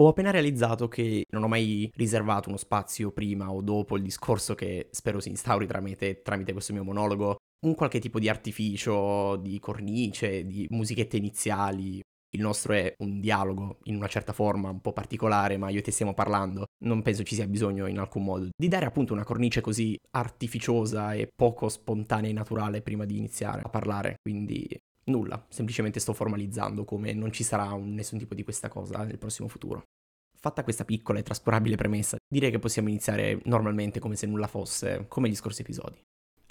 Ho appena realizzato che non ho mai riservato uno spazio prima o dopo il discorso che spero si instauri tramite, tramite questo mio monologo, un qualche tipo di artificio, di cornice, di musichette iniziali. Il nostro è un dialogo in una certa forma, un po' particolare, ma io e te stiamo parlando. Non penso ci sia bisogno in alcun modo di dare appunto una cornice così artificiosa e poco spontanea e naturale prima di iniziare a parlare. Quindi Nulla, semplicemente sto formalizzando come non ci sarà un, nessun tipo di questa cosa nel prossimo futuro. Fatta questa piccola e trascurabile premessa, direi che possiamo iniziare normalmente come se nulla fosse, come gli scorsi episodi.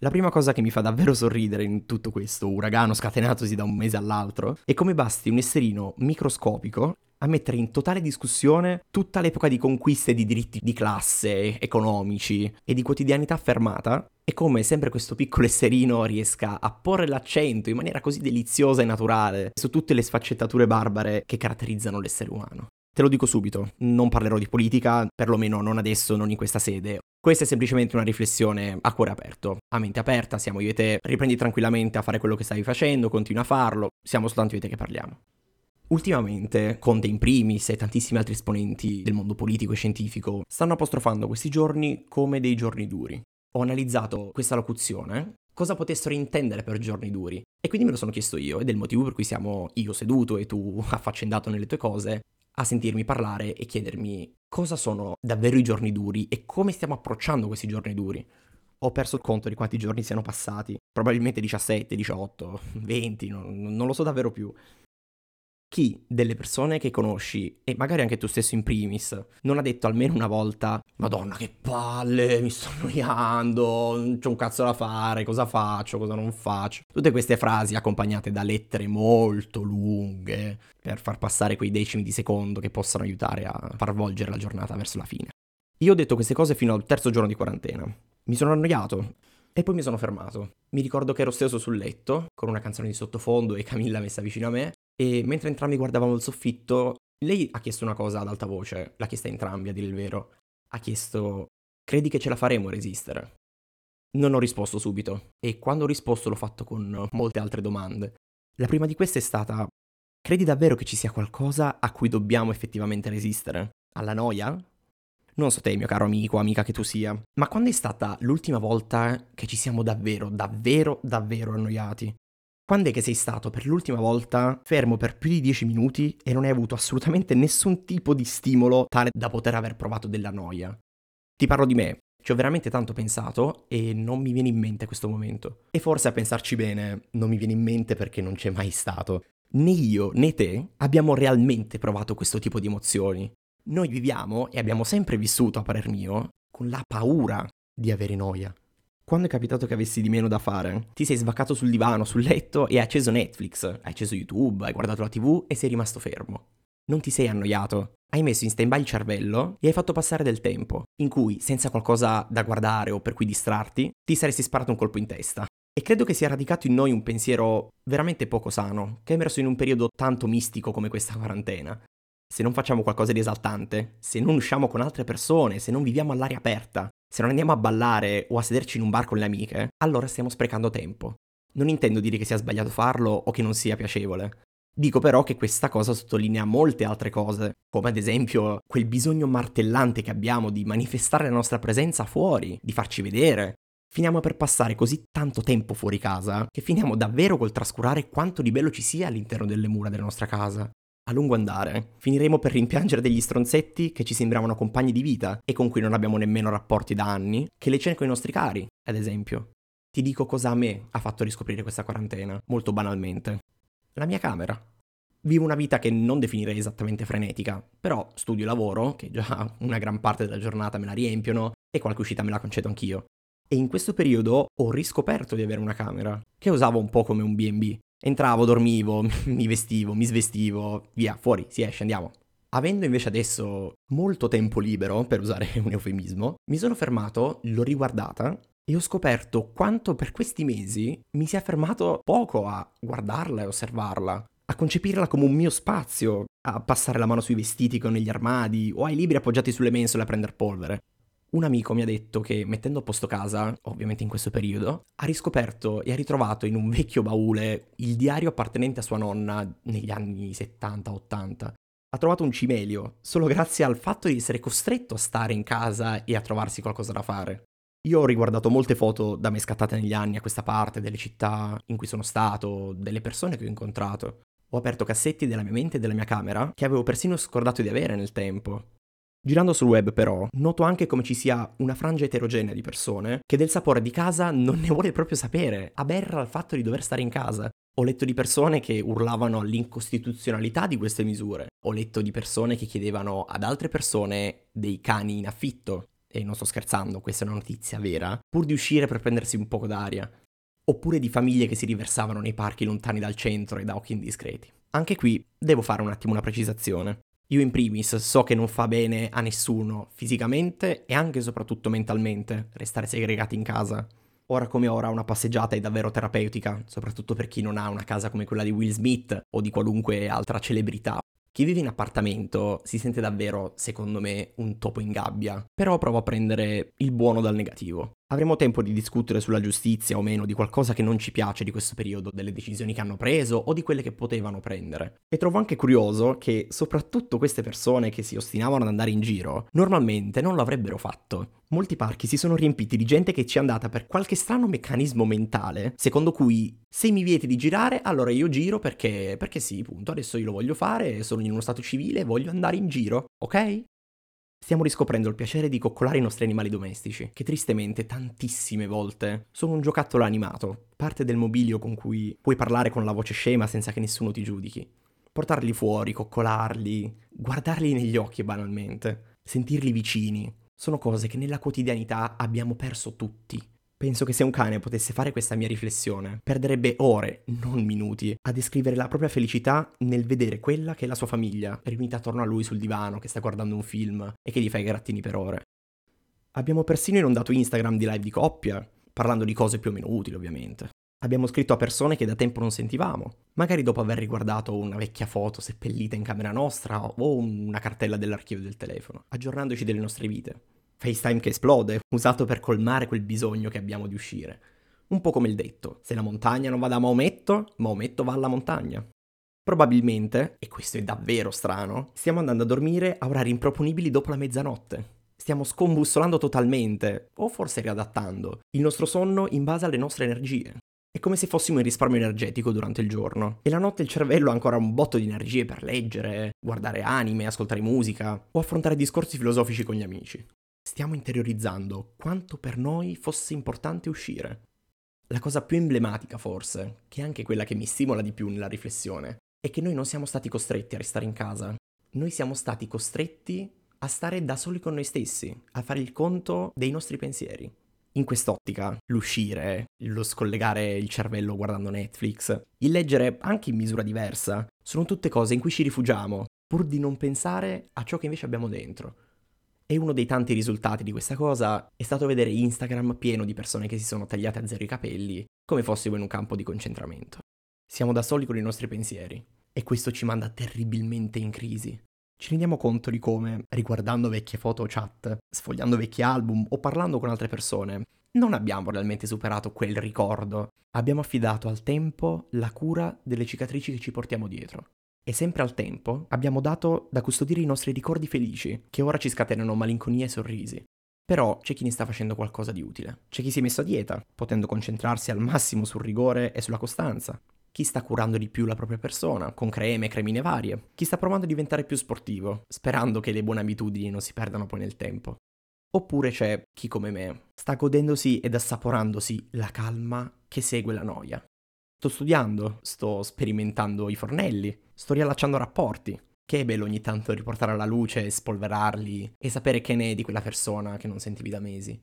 La prima cosa che mi fa davvero sorridere in tutto questo uragano scatenatosi da un mese all'altro è come basti un esserino microscopico a mettere in totale discussione tutta l'epoca di conquiste di diritti di classe, economici e di quotidianità affermata e come sempre questo piccolo esserino riesca a porre l'accento in maniera così deliziosa e naturale su tutte le sfaccettature barbare che caratterizzano l'essere umano. Te lo dico subito, non parlerò di politica, perlomeno non adesso, non in questa sede. Questa è semplicemente una riflessione a cuore aperto, a mente aperta, siamo io e te, riprendi tranquillamente a fare quello che stavi facendo, continua a farlo, siamo soltanto io e te che parliamo. Ultimamente, Conte in primis e tantissimi altri esponenti del mondo politico e scientifico stanno apostrofando questi giorni come dei giorni duri. Ho analizzato questa locuzione, cosa potessero intendere per giorni duri, e quindi me lo sono chiesto io, ed è il motivo per cui siamo io seduto e tu affaccendato nelle tue cose, a sentirmi parlare e chiedermi cosa sono davvero i giorni duri e come stiamo approcciando questi giorni duri. Ho perso il conto di quanti giorni siano passati, probabilmente 17, 18, 20, non, non lo so davvero più chi delle persone che conosci, e magari anche tu stesso in primis, non ha detto almeno una volta Madonna che palle, mi sto annoiando, non c'ho un cazzo da fare, cosa faccio, cosa non faccio. Tutte queste frasi accompagnate da lettere molto lunghe per far passare quei decimi di secondo che possano aiutare a far volgere la giornata verso la fine. Io ho detto queste cose fino al terzo giorno di quarantena. Mi sono annoiato e poi mi sono fermato. Mi ricordo che ero steso sul letto, con una canzone di sottofondo e Camilla messa vicino a me, e mentre entrambi guardavamo il soffitto, lei ha chiesto una cosa ad alta voce, l'ha chiesta entrambi a dire il vero. Ha chiesto, credi che ce la faremo a resistere? Non ho risposto subito, e quando ho risposto l'ho fatto con molte altre domande. La prima di queste è stata, credi davvero che ci sia qualcosa a cui dobbiamo effettivamente resistere? Alla noia? Non so te, mio caro amico amica che tu sia, ma quando è stata l'ultima volta che ci siamo davvero, davvero, davvero annoiati? Quando è che sei stato per l'ultima volta fermo per più di 10 minuti e non hai avuto assolutamente nessun tipo di stimolo tale da poter aver provato della noia? Ti parlo di me, ci ho veramente tanto pensato e non mi viene in mente questo momento. E forse a pensarci bene non mi viene in mente perché non c'è mai stato. Né io né te abbiamo realmente provato questo tipo di emozioni. Noi viviamo e abbiamo sempre vissuto, a parer mio, con la paura di avere noia. Quando è capitato che avessi di meno da fare? Ti sei sbaccato sul divano, sul letto e hai acceso Netflix, hai acceso YouTube, hai guardato la TV e sei rimasto fermo. Non ti sei annoiato. Hai messo in stand-by il cervello e hai fatto passare del tempo, in cui, senza qualcosa da guardare o per cui distrarti, ti saresti sparato un colpo in testa. E credo che sia radicato in noi un pensiero veramente poco sano, che è emerso in un periodo tanto mistico come questa quarantena. Se non facciamo qualcosa di esaltante, se non usciamo con altre persone, se non viviamo all'aria aperta, se non andiamo a ballare o a sederci in un bar con le amiche, allora stiamo sprecando tempo. Non intendo dire che sia sbagliato farlo o che non sia piacevole. Dico però che questa cosa sottolinea molte altre cose, come ad esempio quel bisogno martellante che abbiamo di manifestare la nostra presenza fuori, di farci vedere. Finiamo per passare così tanto tempo fuori casa che finiamo davvero col trascurare quanto di bello ci sia all'interno delle mura della nostra casa a lungo andare finiremo per rimpiangere degli stronzetti che ci sembravano compagni di vita e con cui non abbiamo nemmeno rapporti da anni, che le cene con i nostri cari, ad esempio. Ti dico cosa a me ha fatto riscoprire questa quarantena, molto banalmente. La mia camera. Vivo una vita che non definirei esattamente frenetica, però studio e lavoro, che già una gran parte della giornata me la riempiono, e qualche uscita me la concedo anch'io. E in questo periodo ho riscoperto di avere una camera, che usavo un po' come un B&B, Entravo, dormivo, mi vestivo, mi svestivo, via, fuori, si esce, andiamo. Avendo invece adesso molto tempo libero, per usare un eufemismo, mi sono fermato, l'ho riguardata e ho scoperto quanto per questi mesi mi sia fermato poco a guardarla e osservarla, a concepirla come un mio spazio, a passare la mano sui vestiti con negli armadi o ai libri appoggiati sulle mensole a prendere polvere. Un amico mi ha detto che mettendo a posto casa, ovviamente in questo periodo, ha riscoperto e ha ritrovato in un vecchio baule il diario appartenente a sua nonna negli anni 70-80. Ha trovato un cimelio solo grazie al fatto di essere costretto a stare in casa e a trovarsi qualcosa da fare. Io ho riguardato molte foto da me scattate negli anni a questa parte, delle città in cui sono stato, delle persone che ho incontrato. Ho aperto cassetti della mia mente e della mia camera che avevo persino scordato di avere nel tempo. Girando sul web però, noto anche come ci sia una frangia eterogenea di persone che del sapore di casa non ne vuole proprio sapere, aberra al fatto di dover stare in casa. Ho letto di persone che urlavano all'incostituzionalità di queste misure, ho letto di persone che chiedevano ad altre persone dei cani in affitto, e non sto scherzando, questa è una notizia vera, pur di uscire per prendersi un poco d'aria. Oppure di famiglie che si riversavano nei parchi lontani dal centro e da occhi indiscreti. Anche qui devo fare un attimo una precisazione. Io in primis so che non fa bene a nessuno fisicamente e anche e soprattutto mentalmente restare segregati in casa. Ora come ora una passeggiata è davvero terapeutica, soprattutto per chi non ha una casa come quella di Will Smith o di qualunque altra celebrità. Chi vive in appartamento si sente davvero, secondo me, un topo in gabbia, però provo a prendere il buono dal negativo. Avremo tempo di discutere sulla giustizia o meno di qualcosa che non ci piace di questo periodo, delle decisioni che hanno preso o di quelle che potevano prendere. E trovo anche curioso che soprattutto queste persone che si ostinavano ad andare in giro, normalmente non lo avrebbero fatto. Molti parchi si sono riempiti di gente che ci è andata per qualche strano meccanismo mentale, secondo cui se mi vieti di girare, allora io giro perché, perché sì, punto, adesso io lo voglio fare, sono in uno stato civile, voglio andare in giro, ok? Stiamo riscoprendo il piacere di coccolare i nostri animali domestici, che tristemente tantissime volte sono un giocattolo animato, parte del mobilio con cui puoi parlare con la voce scema senza che nessuno ti giudichi. Portarli fuori, coccolarli, guardarli negli occhi banalmente, sentirli vicini, sono cose che nella quotidianità abbiamo perso tutti. Penso che se un cane potesse fare questa mia riflessione, perderebbe ore, non minuti, a descrivere la propria felicità nel vedere quella che è la sua famiglia, riunita attorno a lui sul divano, che sta guardando un film e che gli fa i grattini per ore. Abbiamo persino inondato Instagram di live di coppia, parlando di cose più o meno utili ovviamente. Abbiamo scritto a persone che da tempo non sentivamo, magari dopo aver riguardato una vecchia foto seppellita in camera nostra o una cartella dell'archivio del telefono, aggiornandoci delle nostre vite. FaceTime che esplode, usato per colmare quel bisogno che abbiamo di uscire. Un po' come il detto, se la montagna non va da Maometto, Maometto va alla montagna. Probabilmente, e questo è davvero strano, stiamo andando a dormire a orari improponibili dopo la mezzanotte. Stiamo scombussolando totalmente, o forse riadattando, il nostro sonno in base alle nostre energie. È come se fossimo in risparmio energetico durante il giorno, e la notte il cervello ha ancora un botto di energie per leggere, guardare anime, ascoltare musica o affrontare discorsi filosofici con gli amici stiamo interiorizzando quanto per noi fosse importante uscire. La cosa più emblematica forse, che è anche quella che mi stimola di più nella riflessione, è che noi non siamo stati costretti a restare in casa, noi siamo stati costretti a stare da soli con noi stessi, a fare il conto dei nostri pensieri. In quest'ottica, l'uscire, lo scollegare il cervello guardando Netflix, il leggere anche in misura diversa, sono tutte cose in cui ci rifugiamo, pur di non pensare a ciò che invece abbiamo dentro. E uno dei tanti risultati di questa cosa è stato vedere Instagram pieno di persone che si sono tagliate a zero i capelli, come fossimo in un campo di concentramento. Siamo da soli con i nostri pensieri, e questo ci manda terribilmente in crisi. Ci rendiamo conto di come, riguardando vecchie foto o chat, sfogliando vecchi album o parlando con altre persone, non abbiamo realmente superato quel ricordo. Abbiamo affidato al tempo la cura delle cicatrici che ci portiamo dietro. E sempre al tempo abbiamo dato da custodire i nostri ricordi felici, che ora ci scatenano malinconia e sorrisi. Però c'è chi ne sta facendo qualcosa di utile. C'è chi si è messo a dieta, potendo concentrarsi al massimo sul rigore e sulla costanza. Chi sta curando di più la propria persona, con creme e cremine varie. Chi sta provando a diventare più sportivo, sperando che le buone abitudini non si perdano poi nel tempo. Oppure c'è chi come me sta godendosi ed assaporandosi la calma che segue la noia. Sto studiando, sto sperimentando i fornelli, sto riallacciando rapporti. Che è bello ogni tanto riportare alla luce, spolverarli e sapere che ne è di quella persona che non sentivi da mesi.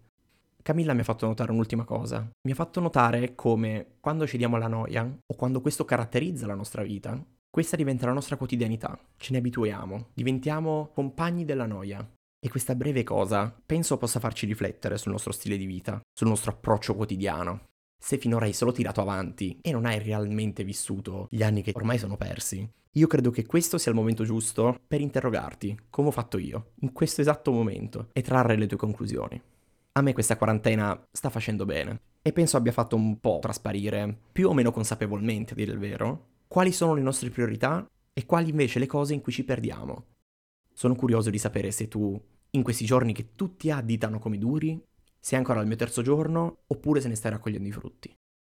Camilla mi ha fatto notare un'ultima cosa. Mi ha fatto notare come quando ci diamo alla noia, o quando questo caratterizza la nostra vita, questa diventa la nostra quotidianità. Ce ne abituiamo, diventiamo compagni della noia. E questa breve cosa penso possa farci riflettere sul nostro stile di vita, sul nostro approccio quotidiano se finora hai solo tirato avanti e non hai realmente vissuto gli anni che ormai sono persi, io credo che questo sia il momento giusto per interrogarti, come ho fatto io, in questo esatto momento, e trarre le tue conclusioni. A me questa quarantena sta facendo bene e penso abbia fatto un po' trasparire, più o meno consapevolmente a dire il vero, quali sono le nostre priorità e quali invece le cose in cui ci perdiamo. Sono curioso di sapere se tu, in questi giorni che tutti additano come duri, sei ancora al mio terzo giorno oppure se ne stai raccogliendo i frutti.